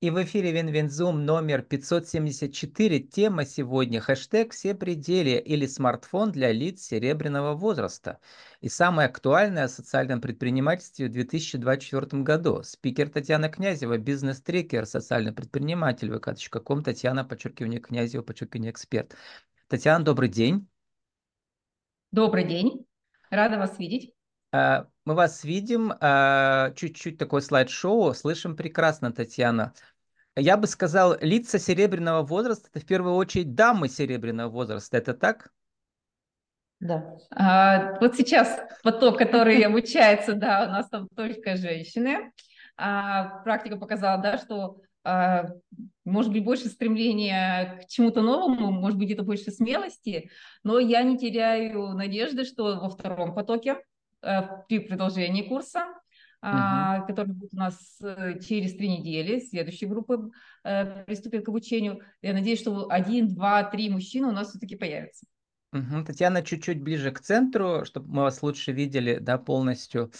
И в эфире WinWin Zoom номер 574. Тема сегодня хэштег «Все при деле» или смартфон для лиц серебряного возраста. И самое актуальное о социальном предпринимательстве в 2024 году. Спикер Татьяна Князева, бизнес-трекер, социальный предприниматель, vk.com, Татьяна, подчеркивание Князева, подчеркивание эксперт. Татьяна, добрый день. Добрый день. Рада вас видеть. А, мы вас видим, а, чуть-чуть такое слайд-шоу, слышим прекрасно, Татьяна. Я бы сказал, лица серебряного возраста, это в первую очередь дамы серебряного возраста, это так? Да. А, вот сейчас поток, который обучается, да, у нас там только женщины. А, практика показала, да, что а, может быть больше стремления к чему-то новому, может быть где-то больше смелости, но я не теряю надежды, что во втором потоке Э, при продолжении курса, Uh-huh. который будет у нас э, через три недели. Следующей группы э, приступит к обучению. Я надеюсь, что один, два, три мужчины у нас все-таки появятся. Угу. Татьяна чуть-чуть ближе к центру, чтобы мы вас лучше видели, да, полностью.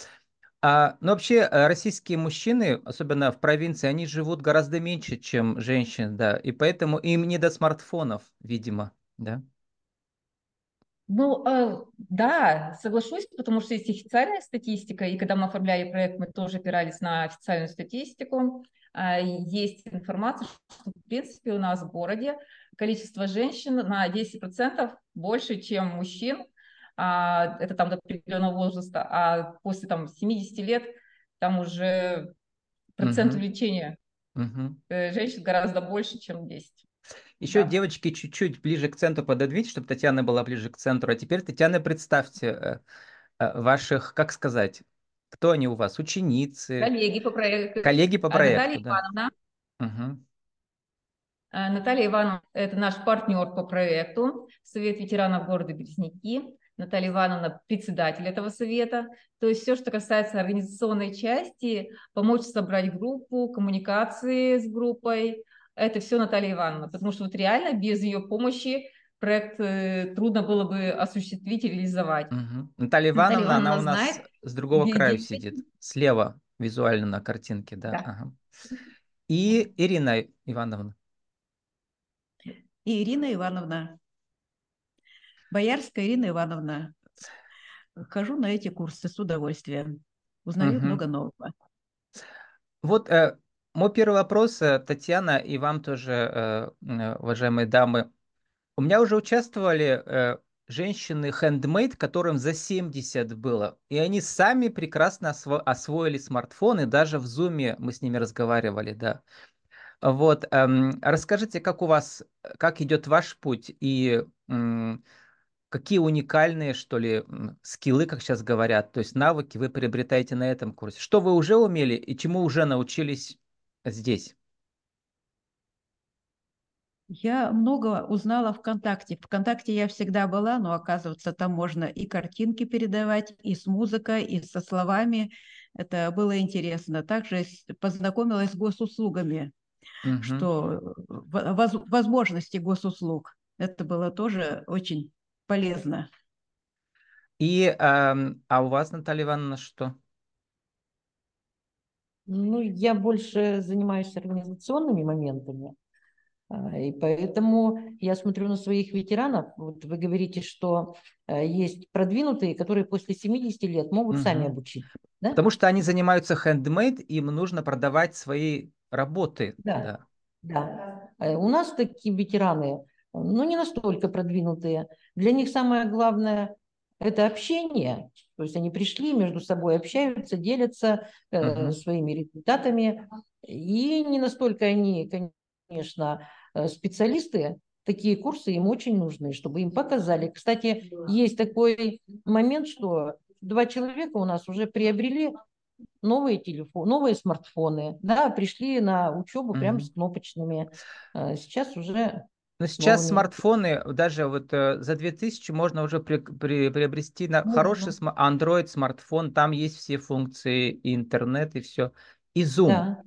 А, ну, вообще российские мужчины, особенно в провинции, они живут гораздо меньше, чем женщины, да, и поэтому им не до смартфонов, видимо, да. Ну, э, да, соглашусь, потому что есть официальная статистика, и когда мы оформляли проект, мы тоже опирались на официальную статистику. Э, есть информация, что, в принципе, у нас в городе количество женщин на 10% больше, чем мужчин. А, это там до определенного возраста, а после там 70 лет там уже процент угу. увеличения угу. женщин гораздо больше, чем 10. Еще да. девочки чуть-чуть ближе к центру пододвиньте, чтобы Татьяна была ближе к центру. А теперь, Татьяна, представьте э, э, ваших, как сказать, кто они у вас? Ученицы? Коллеги по проекту. Коллеги по проекту, Наталья да. Ивановна. Угу. Наталья Ивановна – это наш партнер по проекту Совет ветеранов города Березники. Наталья Ивановна – председатель этого совета. То есть все, что касается организационной части, помочь собрать группу, коммуникации с группой, это все Наталья Ивановна, потому что вот реально без ее помощи проект э, трудно было бы осуществить и реализовать. Угу. Наталья Ивановна, Наталья Ивановна, она у нас знает, с другого где, края сидит, слева визуально на картинке, да. да. Ага. И Ирина Ивановна. И Ирина Ивановна. Боярская Ирина Ивановна. Хожу на эти курсы с удовольствием. Узнаю угу. много нового. Вот э, мой первый вопрос, э, Татьяна, и вам тоже, э, э, уважаемые дамы. У меня уже участвовали женщины хендмейд, которым за 70 было, и они сами прекрасно осво- освоили смартфоны, даже в зуме мы с ними разговаривали, да. Вот, эм, расскажите, как у вас, как идет ваш путь и эм, какие уникальные, что ли, скиллы, как сейчас говорят, то есть навыки вы приобретаете на этом курсе? Что вы уже умели и чему уже научились здесь? Я много узнала ВКонтакте. ВКонтакте я всегда была, но оказывается, там можно и картинки передавать, и с музыкой, и со словами. Это было интересно. Также познакомилась с госуслугами, угу. что возможности госуслуг. Это было тоже очень полезно. И а, а у вас, Наталья Ивановна, что? Ну, я больше занимаюсь организационными моментами, а, и поэтому я смотрю на своих ветеранов. Вот вы говорите, что э, есть продвинутые, которые после 70 лет могут угу. сами обучить. Да? Потому что они занимаются хендмейд, им нужно продавать свои работы. Да, да. да. Э, у нас такие ветераны, ну, не настолько продвинутые. Для них самое главное это общение. То есть они пришли, между собой общаются, делятся э, uh-huh. своими результатами. И не настолько они, конечно, э, специалисты, такие курсы им очень нужны, чтобы им показали. Кстати, есть такой момент, что два человека у нас уже приобрели новые телефоны, новые смартфоны, да, пришли на учебу uh-huh. прямо с кнопочными. Э, сейчас уже но сейчас Новыми. смартфоны, даже вот э, за 2000 можно уже при, при, приобрести на, хороший см, Android смартфон, там есть все функции, и интернет, и все. И Zoom.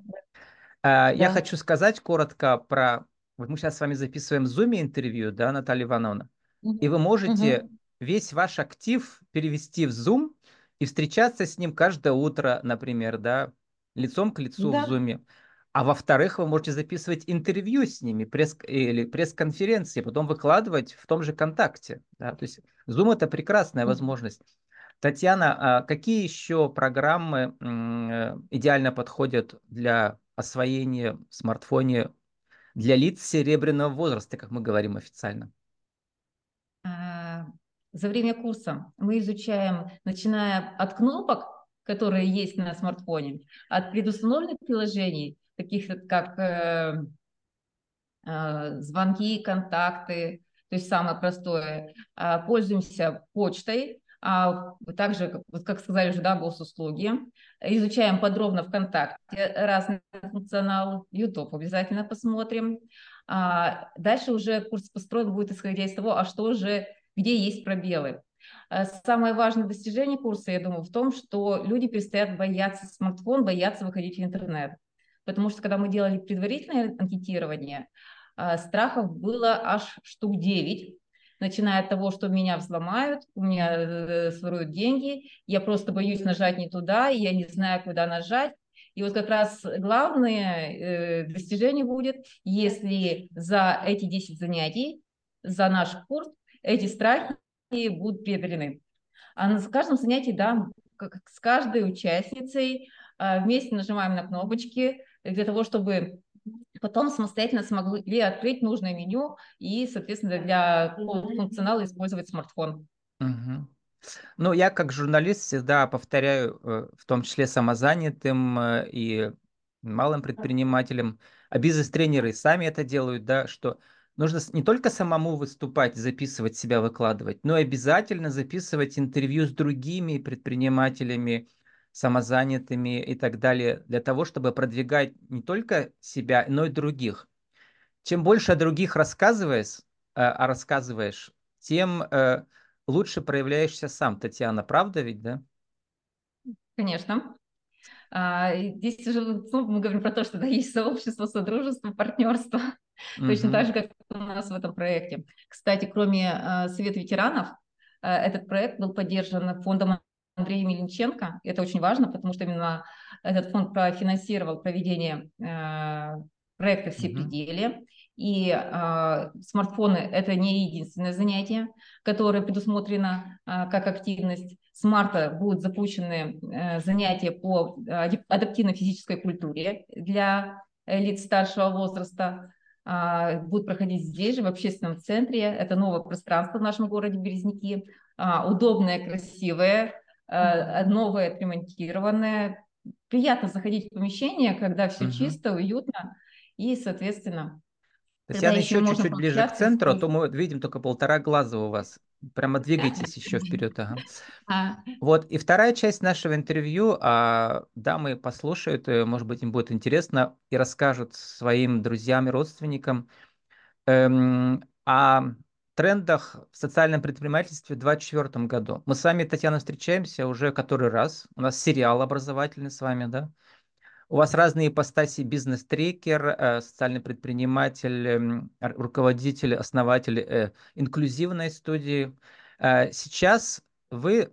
Да. Я да. хочу сказать коротко про... Вот мы сейчас с вами записываем в Zoom интервью, да, Наталья Ивановна? Угу. И вы можете угу. весь ваш актив перевести в Zoom и встречаться с ним каждое утро, например, да, лицом к лицу да. в Zoom. А во-вторых, вы можете записывать интервью с ними пресс или пресс-конференции, потом выкладывать в том же контакте. Да? То есть Zoom это прекрасная возможность. Татьяна, а какие еще программы э, идеально подходят для освоения в смартфоне для лиц серебряного возраста, как мы говорим официально? А, за время курса мы изучаем, начиная от кнопок, которые есть на смартфоне, от предустановленных приложений, таких как э, э, звонки, контакты, то есть самое простое. Э, пользуемся почтой, а также, как сказали уже, да, госуслуги. Изучаем подробно ВКонтакте разный функционал, YouTube обязательно посмотрим. А дальше уже курс построен будет исходя из того, а что же, где есть пробелы. Самое важное достижение курса, я думаю, в том, что люди перестают бояться смартфон, бояться выходить в интернет. Потому что когда мы делали предварительное анкетирование, э, страхов было аж штук 9, начиная от того, что меня взломают, у меня э, своруют деньги, я просто боюсь нажать не туда, и я не знаю, куда нажать. И вот как раз главное достижение будет, если за эти 10 занятий, за наш курс, эти страхи будут преодолены. А на каждом занятии, да, как с каждой участницей а, вместе нажимаем на кнопочки для того, чтобы потом самостоятельно смогли открыть нужное меню и, соответственно, для функционала использовать смартфон. Угу. Ну, я как журналист всегда повторяю, э, в том числе самозанятым э, и малым предпринимателям, а бизнес-тренеры сами это делают, да, что нужно не только самому выступать, записывать себя, выкладывать, но и обязательно записывать интервью с другими предпринимателями, самозанятыми и так далее, для того, чтобы продвигать не только себя, но и других. Чем больше о других рассказываешь, э, а рассказываешь, тем э, лучше проявляешься сам, Татьяна, правда ведь, да? Конечно. А, здесь уже ну, мы говорим про то, что да, есть сообщество, содружество, партнерство. Mm-hmm. Точно так же, как у нас в этом проекте. Кстати, кроме э, Совета ветеранов, э, этот проект был поддержан фондом Андрея Миленченко. Это очень важно, потому что именно этот фонд профинансировал проведение э, проекта «Все пределы». И э, смартфоны – это не единственное занятие, которое предусмотрено э, как активность. С марта будут запущены э, занятия по э, адаптивной физической культуре для лиц старшего возраста. Э, будут проходить здесь же, в общественном центре. Это новое пространство в нашем городе Березники. Э, удобное, красивое, новое, отремонтированное. Приятно заходить в помещение, когда все угу. чисто, уютно и, соответственно, Татьяна, еще, еще чуть-чуть ближе к центру, а то мы видим только полтора глаза у вас. Прямо двигайтесь еще вперед. Ага. А. Вот, и вторая часть нашего интервью, а, дамы послушают, э, может быть, им будет интересно, и расскажут своим друзьям и родственникам эм, о трендах в социальном предпринимательстве в 2024 году. Мы с вами, Татьяна, встречаемся уже который раз. У нас сериал образовательный с вами, да? У вас разные ипостаси бизнес-трекер, э, социальный предприниматель, эм, руководитель, основатель э, инклюзивной студии. Э, сейчас вы,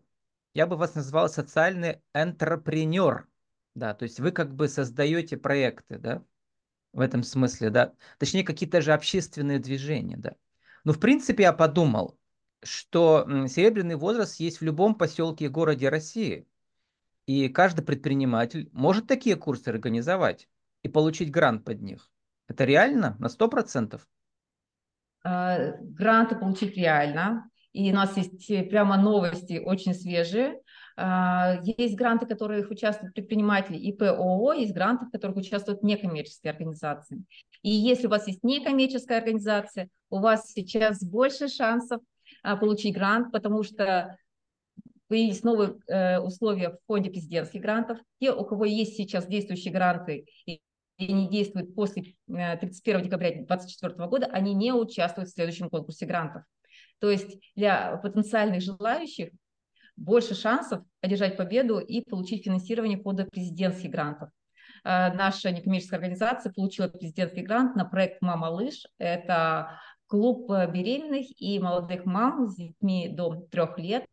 я бы вас назвал социальный энтерпренер, да, то есть вы как бы создаете проекты, да, в этом смысле, да, точнее какие-то же общественные движения, да. Но в принципе я подумал, что серебряный возраст есть в любом поселке и городе России – и каждый предприниматель может такие курсы организовать и получить грант под них. Это реально на 100%? А, гранты получить реально. И у нас есть э, прямо новости очень свежие. А, есть гранты, в которых участвуют предприниматели ИП ООО, есть гранты, в которых участвуют некоммерческие организации. И если у вас есть некоммерческая организация, у вас сейчас больше шансов а, получить грант, потому что появились новые э, условия в фонде президентских грантов. Те, у кого есть сейчас действующие гранты и, и не действуют после э, 31 декабря 2024 года, они не участвуют в следующем конкурсе грантов. То есть для потенциальных желающих больше шансов одержать победу и получить финансирование фонда президентских грантов. Э, наша некоммерческая организация получила президентский грант на проект «Мама Лыж». Это клуб беременных и молодых мам с детьми до трех лет,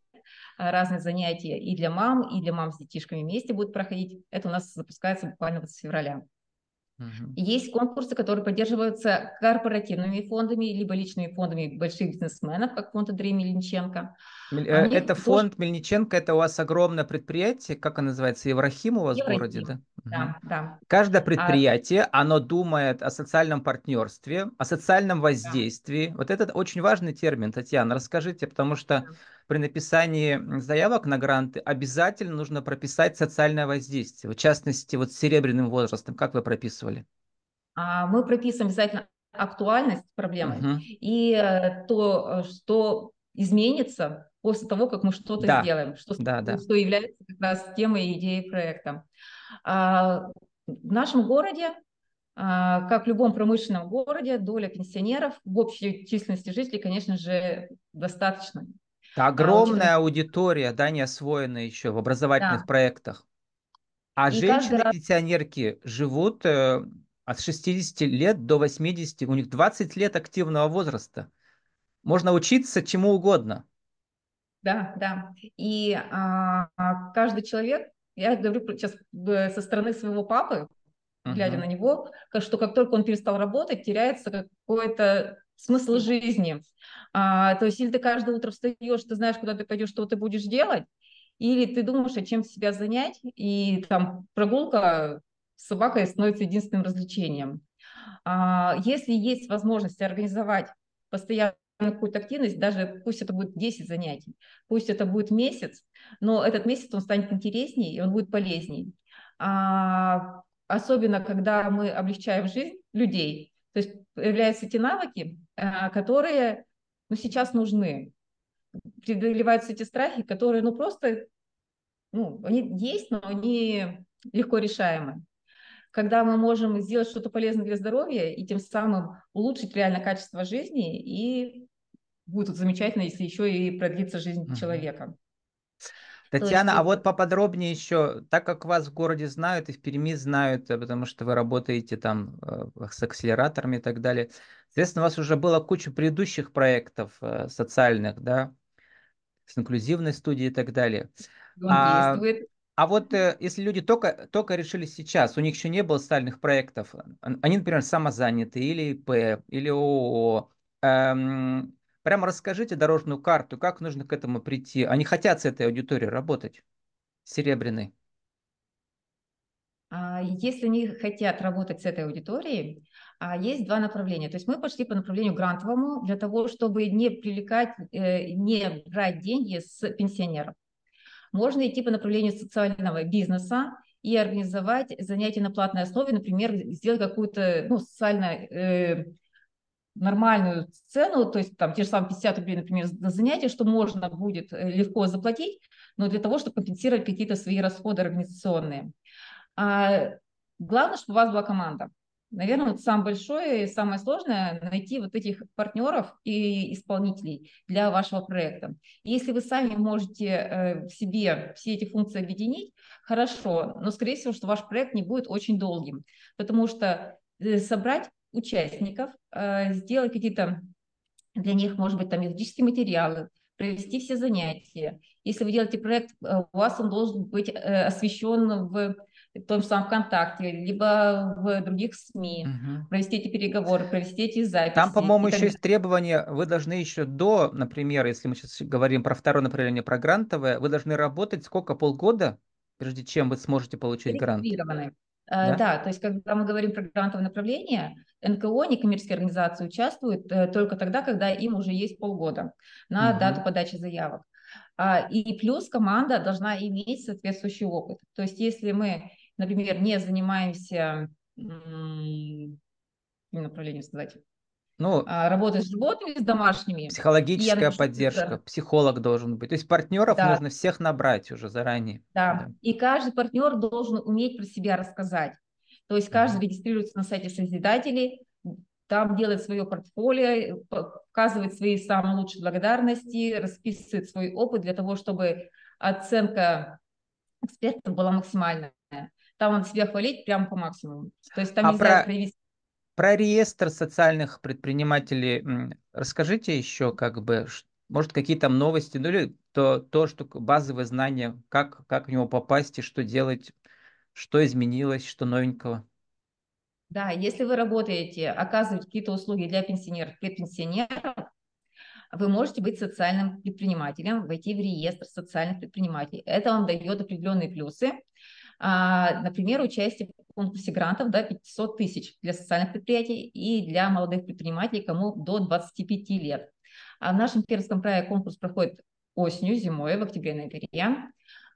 Э, разные занятия и для мам, и для мам с детишками вместе будут проходить. Это у нас запускается буквально вот с февраля. Угу. Есть конкурсы, которые поддерживаются корпоративными фондами, либо личными фондами больших бизнесменов, как фонд Андрея Мельниченко. А это фонд тоже... Мельниченко, это у вас огромное предприятие, как оно называется, Еврахим у вас Еврахим. в городе, да? Да, да. Каждое а предприятие, а... оно думает о социальном партнерстве, о социальном воздействии. Да. Вот это очень важный термин, Татьяна, расскажите, потому что да. при написании заявок на гранты обязательно нужно прописать социальное воздействие, в частности, вот с серебряным возрастом, как вы прописывали? А, мы прописываем обязательно актуальность проблемы угу. и э, то, что изменится после того, как мы что-то да. сделаем, что, да, да. что является как раз темой и идеей проекта. А, в нашем городе, а, как в любом промышленном городе, доля пенсионеров в общей численности жителей, конечно же, достаточно. Это огромная а, аудитория, да, не освоена еще в образовательных да. проектах. А женщины-пенсионерки живут э, от 60 лет до 80, у них 20 лет активного возраста. Можно учиться чему угодно. Да, да. И а, каждый человек, я говорю сейчас со стороны своего папы, uh-huh. глядя на него, что как только он перестал работать, теряется какой-то смысл жизни. А, то есть или ты каждое утро встаешь, ты знаешь, куда ты пойдешь, что ты будешь делать, или ты думаешь, о чем себя занять, и там прогулка с собакой становится единственным развлечением. А, если есть возможность организовать постоянно какую-то активность, даже пусть это будет 10 занятий, пусть это будет месяц, но этот месяц он станет интереснее и он будет полезней. А, особенно, когда мы облегчаем жизнь людей, то есть появляются те навыки, а, которые ну, сейчас нужны. Преодолеваются эти страхи, которые ну, просто ну, они есть, но они легко решаемы когда мы можем сделать что-то полезное для здоровья и тем самым улучшить реально качество жизни, и будет замечательно, если еще и продлится жизнь uh-huh. человека. Татьяна, есть... а вот поподробнее еще, так как вас в городе знают и в Перми знают, э, потому что вы работаете там э, с акселераторами и так далее, соответственно, у вас уже было куча предыдущих проектов э, социальных, да, с инклюзивной студией и так далее. Он а, действует. А вот если люди только, только решили сейчас, у них еще не было социальных проектов, они, например, самозаняты или ИП, или ООО, эм, прямо расскажите дорожную карту, как нужно к этому прийти. Они хотят с этой аудиторией работать, серебряной. А, если они хотят работать с этой аудиторией, а, есть два направления. То есть мы пошли по направлению грантовому для того, чтобы не привлекать, э, не брать деньги с пенсионеров. Можно идти по направлению социального бизнеса и организовать занятия на платной основе, например, сделать какую-то ну, социально э, нормальную цену, то есть там те же самые 50 рублей, например, за занятие, что можно будет э, легко заплатить, но для того, чтобы компенсировать какие-то свои расходы организационные. А главное, чтобы у вас была команда. Наверное, вот самое большое и самое сложное найти вот этих партнеров и исполнителей для вашего проекта. Если вы сами можете э, в себе все эти функции объединить, хорошо, но скорее всего, что ваш проект не будет очень долгим, потому что э, собрать участников, э, сделать какие-то для них, может быть, там методические материалы, провести все занятия. Если вы делаете проект, у вас он должен быть освещен в в том же самом ВКонтакте, либо в других СМИ, угу. провести эти переговоры, провести эти записи. Там, по-моему, еще есть требования, вы должны еще до, например, если мы сейчас говорим про второе направление, про грантовое, вы должны работать сколько, полгода, прежде чем вы сможете получить грант? Э, да? да, то есть когда мы говорим про грантовое направление, НКО, некоммерческие организации участвуют э, только тогда, когда им уже есть полгода на угу. дату подачи заявок. А, и плюс команда должна иметь соответствующий опыт. То есть если мы например, не занимаемся, направлением сказать, ну, а, работой с животными, с домашними. Психологическая напишу, поддержка, да. психолог должен быть. То есть партнеров да. нужно всех набрать уже заранее. Да. да, и каждый партнер должен уметь про себя рассказать. То есть каждый регистрируется на сайте Созидателей, там делает свое портфолио, показывает свои самые лучшие благодарности, расписывает свой опыт для того, чтобы оценка экспертов была максимальная там надо себя хвалить прямо по максимуму. То есть там а нельзя про... проявить про реестр социальных предпринимателей расскажите еще, как бы, может, какие там новости, ну или то, то что базовые знания, как, как в него попасть и что делать, что изменилось, что новенького. Да, если вы работаете, оказываете какие-то услуги для пенсионеров, для пенсионеров, вы можете быть социальным предпринимателем, войти в реестр социальных предпринимателей. Это вам дает определенные плюсы. А, например, участие в конкурсе грантов до 500 тысяч для социальных предприятий и для молодых предпринимателей, кому до 25 лет. А в нашем Пермском крае конкурс проходит осенью, зимой, в октябре-ноябре.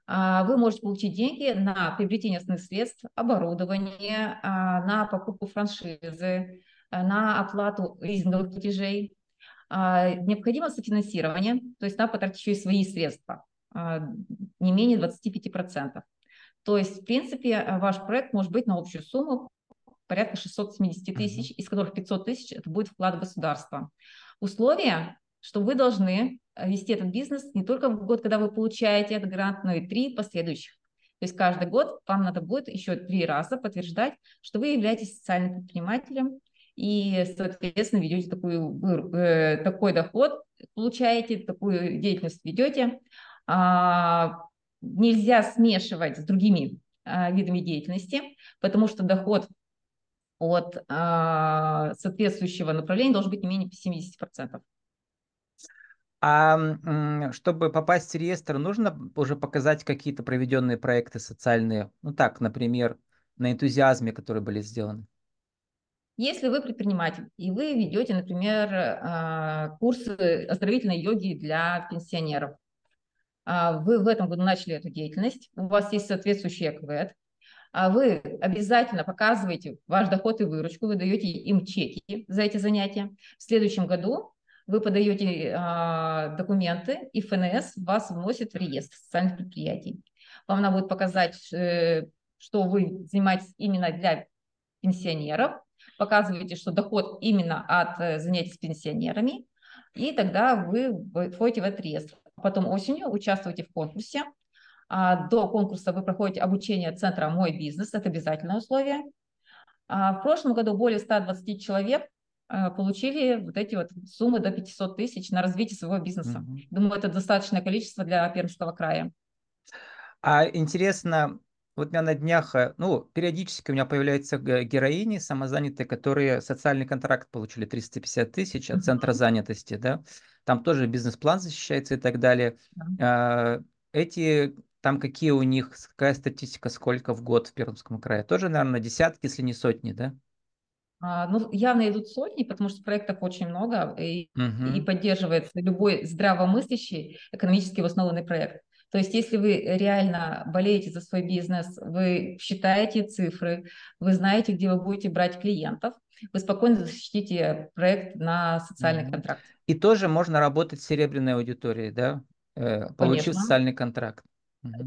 А, вы можете получить деньги на приобретение основных средств, оборудование, а, на покупку франшизы, на оплату лизинговых платежей. Необходимо софинансирование, то есть надо потратить еще и свои средства, не менее 25%. То есть, в принципе, ваш проект может быть на общую сумму порядка 670 тысяч, из которых 500 тысяч – это будет вклад государства. Условия, что вы должны э, вести этот бизнес не только в год, когда вы получаете этот грант, но и три последующих. То есть каждый год вам надо будет еще три раза подтверждать, что вы являетесь социальным предпринимателем и, соответственно, ведете такую, э, такой доход, получаете, такую деятельность ведете. А, нельзя смешивать с другими а, видами деятельности, потому что доход от а, соответствующего направления должен быть не менее 70%. А чтобы попасть в реестр, нужно уже показать какие-то проведенные проекты социальные? Ну так, например, на энтузиазме, которые были сделаны. Если вы предприниматель и вы ведете, например, а, курсы оздоровительной йоги для пенсионеров, вы в этом году начали эту деятельность, у вас есть соответствующий ЭКВЭД, вы обязательно показываете ваш доход и выручку, вы даете им чеки за эти занятия. В следующем году вы подаете э, документы, и ФНС вас вносит в реестр социальных предприятий. Вам надо будет показать, э, что вы занимаетесь именно для пенсионеров, показываете, что доход именно от э, занятий с пенсионерами, и тогда вы входите в этот реестр. Потом осенью участвуете в конкурсе. А до конкурса вы проходите обучение центра «Мой бизнес», это обязательное условие. А в прошлом году более 120 человек а, получили вот эти вот суммы до 500 тысяч на развитие своего бизнеса. Mm-hmm. Думаю, это достаточное количество для Пермского края. А интересно, вот у меня на днях, э, ну, периодически у меня появляются героини самозанятые, которые социальный контракт получили 350 тысяч от центра занятости, да, там тоже бизнес-план защищается и так далее. А, эти, там какие у них, какая статистика, сколько в год в Пермском крае? Тоже, наверное, десятки, если не сотни, да? А, ну, явно идут сотни, потому что проектов очень много, и, угу. и поддерживается любой здравомыслящий экономически обоснованный проект. То есть, если вы реально болеете за свой бизнес, вы считаете цифры, вы знаете, где вы будете брать клиентов, вы спокойно защитите проект на социальный mm контракт. И тоже можно работать с серебряной аудиторией, да? Э, получив Конечно. социальный контракт.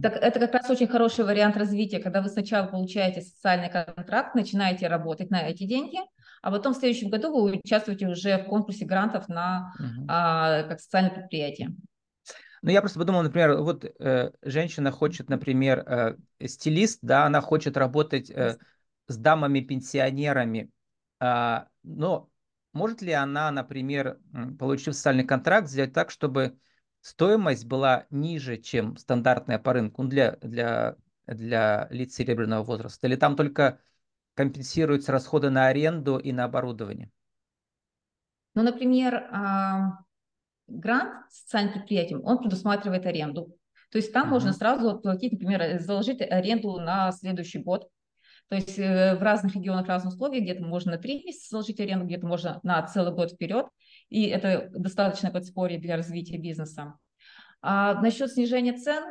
Так, это как раз очень хороший вариант развития, когда вы сначала получаете социальный контракт, начинаете работать на эти деньги, а потом в следующем году вы участвуете уже в конкурсе грантов на угу. а, как социальное предприятие. Ну, я просто подумал, например, вот э, женщина хочет, например, э, стилист, да, она хочет работать э, с дамами-пенсионерами, э, но может ли она, например, получив социальный контракт, сделать так, чтобы стоимость была ниже, чем стандартная по рынку ну, для, для, для лиц серебряного возраста? Или там только компенсируются расходы на аренду и на оборудование? Ну, например, а, грант социальным предприятиям, он предусматривает аренду. То есть там uh-huh. можно сразу оплатить, например, заложить аренду на следующий год. То есть э, в разных регионах разные условия, где-то можно на три месяца заложить аренду, где-то можно на целый год вперед и это достаточно подспорье для развития бизнеса. А насчет снижения цен...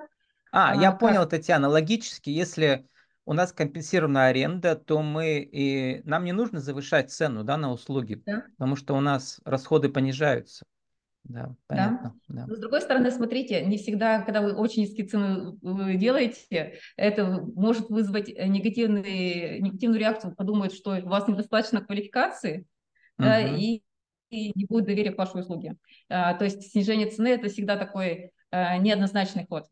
А, а я как... понял, Татьяна, логически, если у нас компенсирована аренда, то мы и нам не нужно завышать цену да, на услуги, да. потому что у нас расходы понижаются. Да, понятно. Да. Да. Но с другой стороны, смотрите, не всегда, когда вы очень низкие цены делаете, это может вызвать негативный, негативную реакцию, подумают, что у вас недостаточно квалификации, угу. да, и и не будет доверия к вашей услуге. А, то есть снижение цены – это всегда такой а, неоднозначный ход.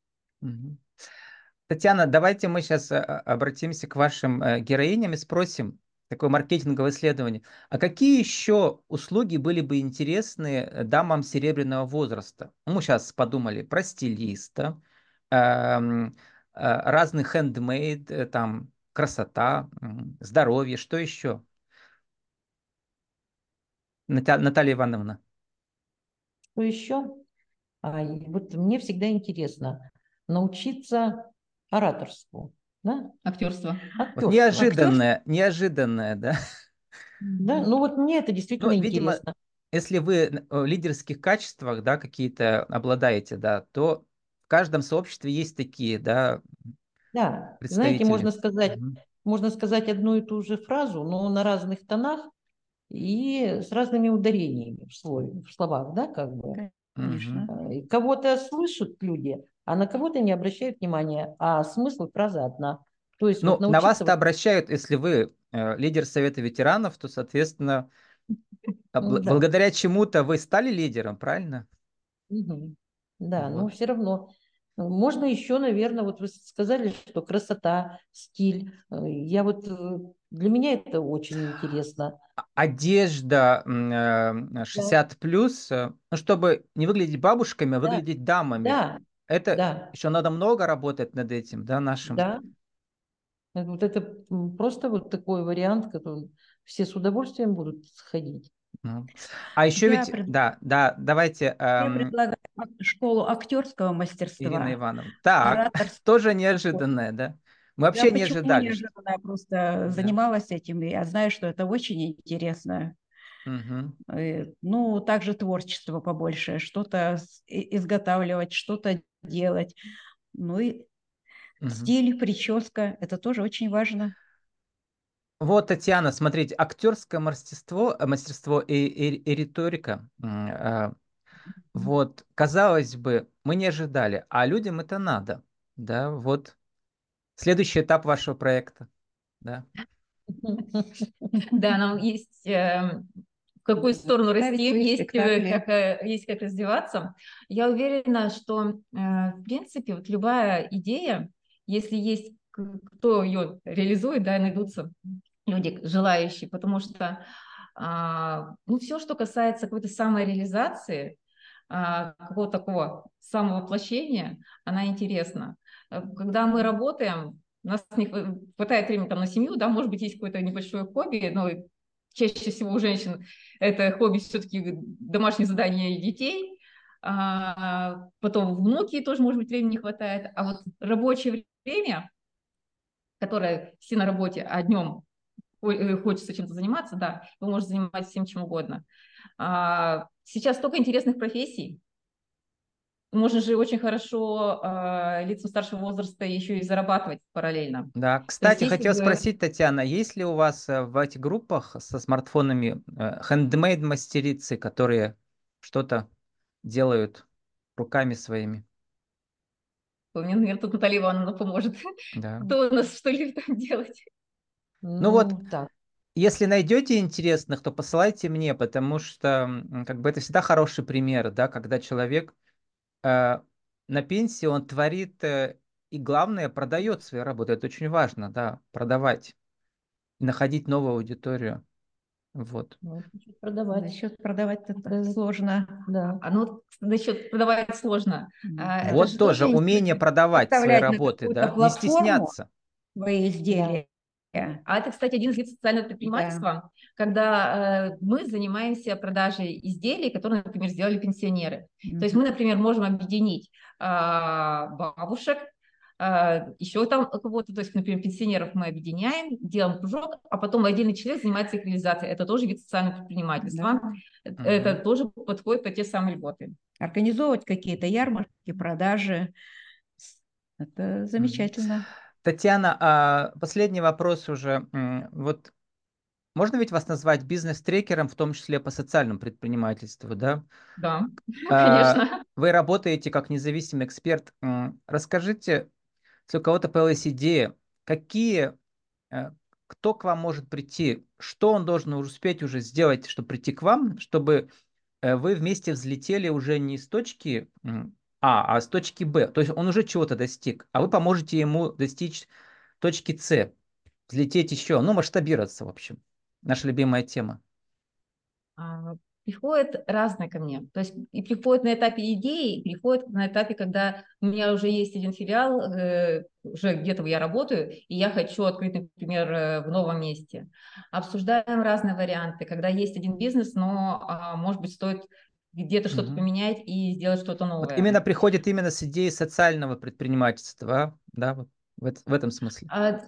Татьяна, давайте мы сейчас а, обратимся к вашим э, героиням и спросим, такое маркетинговое исследование. А какие еще услуги были бы интересны э, дамам серебряного возраста? Мы сейчас подумали про стилиста, эм, э, разных хендмейд, там красота, здоровье, что еще? Наталья Ивановна. Что еще? А, вот мне всегда интересно научиться ораторству. Да? Актерство. Актерство. Вот неожиданное, Актерство? неожиданное, да? Да, ну вот мне это действительно ну, интересно. Видимо, если вы в лидерских качествах, да, какие-то обладаете, да, то в каждом сообществе есть такие, да, Да, знаете, можно сказать, угу. можно сказать одну и ту же фразу, но на разных тонах и с разными ударениями в, слове, в словах, да, как бы. Конечно. Угу. Кого-то слышат люди, а на кого-то не обращают внимания, а смысл фразы одна. То есть ну, вот научиться... на вас-то обращают, если вы э, лидер Совета ветеранов, то, соответственно, да. благодаря чему-то вы стали лидером, правильно? Да, но все равно. Можно еще, наверное, вот вы сказали, что красота, стиль. Э, я вот э, для меня это очень интересно. А, одежда 60 да. плюс, ну, чтобы не выглядеть бабушками, а да. выглядеть дамами. Да. Это да. еще надо много работать над этим, да, нашим. Да. Вот это просто вот такой вариант, который все с удовольствием будут сходить. Ну. А еще Я ведь, пред... да, да, давайте. Я эм... предлагаю школу актерского мастерства. Ирина Ивановна. Так, Ораторского. тоже неожиданное, да? Мы вообще да, не ожидали. Неожиданно, я просто да. занималась этим, и я знаю, что это очень интересно. Угу. Ну, также творчество побольше, что-то изготавливать, что-то делать. Ну и угу. стиль, прическа, это тоже очень важно. Вот, Татьяна, смотрите, актерское мастерство, э, мастерство и, и, и риторика. Э, вот, казалось бы, мы не ожидали, а людям это надо. Да, вот следующий этап вашего проекта. Да, да нам есть эм, в какую сторону расти, есть как, есть как развиваться. Я уверена, что, в принципе, вот любая идея, если есть кто ее реализует, да, найдутся люди желающие, потому что а, ну, все, что касается какой-то самореализации, какого-то такого самовоплощения, она интересна. Э, когда мы работаем, у нас не хватает времени там, на семью, да, может быть, есть какое-то небольшое хобби, но чаще всего у женщин это хобби все-таки домашнее задание детей, а, потом внуки тоже, может быть, времени не хватает, а вот рабочее время, которое все на работе, а днем Э, хочется чем-то заниматься, да, вы можете заниматься всем чем угодно. А, сейчас столько интересных профессий. Можно же очень хорошо э, лицам старшего возраста еще и зарабатывать параллельно. Да, кстати, есть, хотел вы... спросить, Татьяна, есть ли у вас э, в этих группах со смартфонами э, мастерицы, которые что-то делают руками своими? У меня, наверное, тут Наталья Ивановна поможет. Да. Кто у нас что ли там делать? Ну, ну вот, так. Если найдете интересных, то посылайте мне, потому что как бы это всегда хороший пример, да, когда человек э, на пенсии, он творит э, и главное, продает свою работу. Это очень важно, да, продавать и находить новую аудиторию. Вот. Ну, продавать. Насчет продавать это сложно. Да. А ну, насчет продавать сложно. А, вот тоже умение продавать свои работы, да, не стесняться. Свои изделия. А это, кстати, один из видов социального предпринимательства, да. когда э, мы занимаемся продажей изделий, которые, например, сделали пенсионеры. Mm-hmm. То есть мы, например, можем объединить э, бабушек, э, еще там кого-то, то есть, например, пенсионеров мы объединяем, делаем кружок, а потом отдельный человек занимается их реализацией. Это тоже вид социального предпринимательства. Mm-hmm. Это тоже подходит под те самые льготы. Организовывать какие-то ярмарки, продажи. Это замечательно. Mm-hmm. Татьяна, а последний вопрос уже. Вот можно ведь вас назвать бизнес-трекером, в том числе по социальному предпринимательству, да? Да, а, конечно. Вы работаете как независимый эксперт. Расскажите, если у кого-то появилась идея, какие, э, кто к вам может прийти, что он должен успеть уже сделать, чтобы прийти к вам, чтобы э, вы вместе взлетели уже не с точки а, а с точки Б. То есть он уже чего-то достиг, а вы поможете ему достичь точки С, взлететь еще, ну, масштабироваться, в общем. Наша любимая тема. А, приходят разные ко мне. То есть и приходят на этапе идеи, и приходят на этапе, когда у меня уже есть один филиал, э, уже где-то я работаю, и я хочу открыть, например, э, в новом месте. Обсуждаем разные варианты, когда есть один бизнес, но, а, может быть, стоит где-то что-то Мгм. поменять и сделать что-то Вот новое. именно приходит именно с идеей социального предпринимательства, да, вот в, в этом смысле. А, э,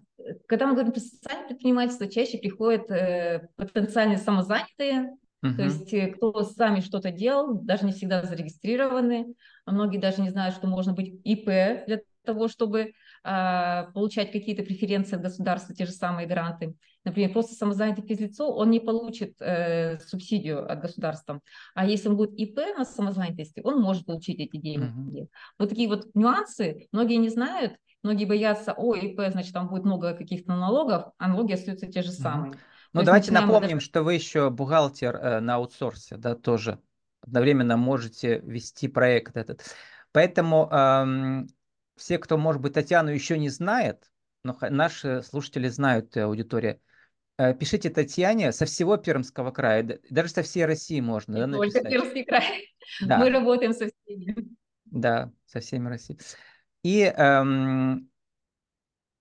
когда мы говорим про социальное предпринимательство, чаще приходят э, потенциальные самозанятые, то Мгм. есть э, кто сами что-то делал, даже не всегда зарегистрированы, а многие даже не знают, что можно быть ИП для того, чтобы а, получать какие-то преференции от государства, те же самые гранты. Например, просто самозанятый физлицо, он не получит э, субсидию от государства. А если он будет ИП на самозанятости, он может получить эти деньги. Мгм. Вот такие вот нюансы многие не знают, многие боятся, о, ИП, значит, там будет много каких-то налогов, а налоги остаются те же самые. То Ну, есть давайте напомним, даже- что вы еще бухгалтер э, на аутсорсе, да, тоже одновременно можете вести проект этот. Поэтому ам, все, кто, может быть, Татьяну еще не знает, но наши слушатели знают, э, аудитория, э, пишите Татьяне со всего Пермского края, даже со всей России можно, да, только. Пермский край. Да. Мы работаем со всеми. Да, со всеми Россией. И эм,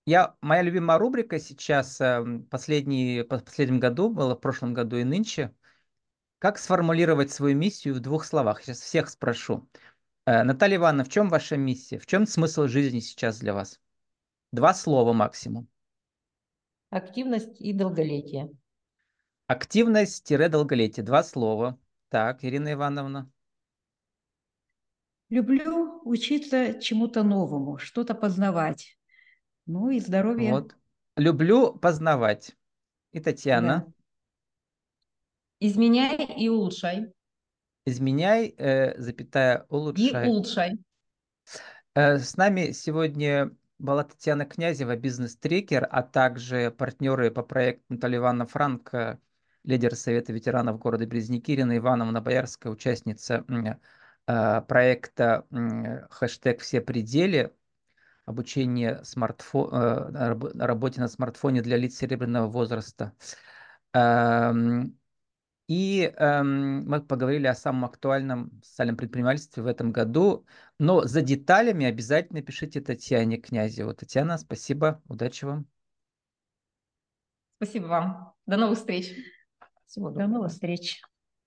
я, моя любимая рубрика сейчас, эм, последний, по- последнем году, было в прошлом году и нынче, как сформулировать свою миссию в двух словах? Сейчас всех спрошу. Э, Наталья Ивановна, в чем ваша миссия? В чем смысл жизни сейчас для вас? Два слова максимум. Активность и долголетие. Активность-долголетие. Два слова. Так, Ирина Ивановна. Люблю учиться чему-то новому, что-то познавать. Ну и здоровье. Вот. Люблю познавать. И Татьяна. Да. Изменяй и улучшай. Изменяй, э, запятая, И улучшай. улучшай. Э, С нами сегодня была Татьяна Князева, бизнес-трекер, а также партнеры по проекту Наталья Ивановна Франк, э, лидер Совета ветеранов города Березники, Ирина Ивановна Боярская, участница э, проекта м, хэштег «Все пределы», обучение смартфо... э, работе на смартфоне для лиц серебряного возраста. Эм, И эм, мы поговорили о самом актуальном социальном предпринимательстве в этом году. Но за деталями обязательно пишите Татьяне Князеву. Татьяна, спасибо, удачи вам. Спасибо вам. До новых встреч. Всего До новых встреч.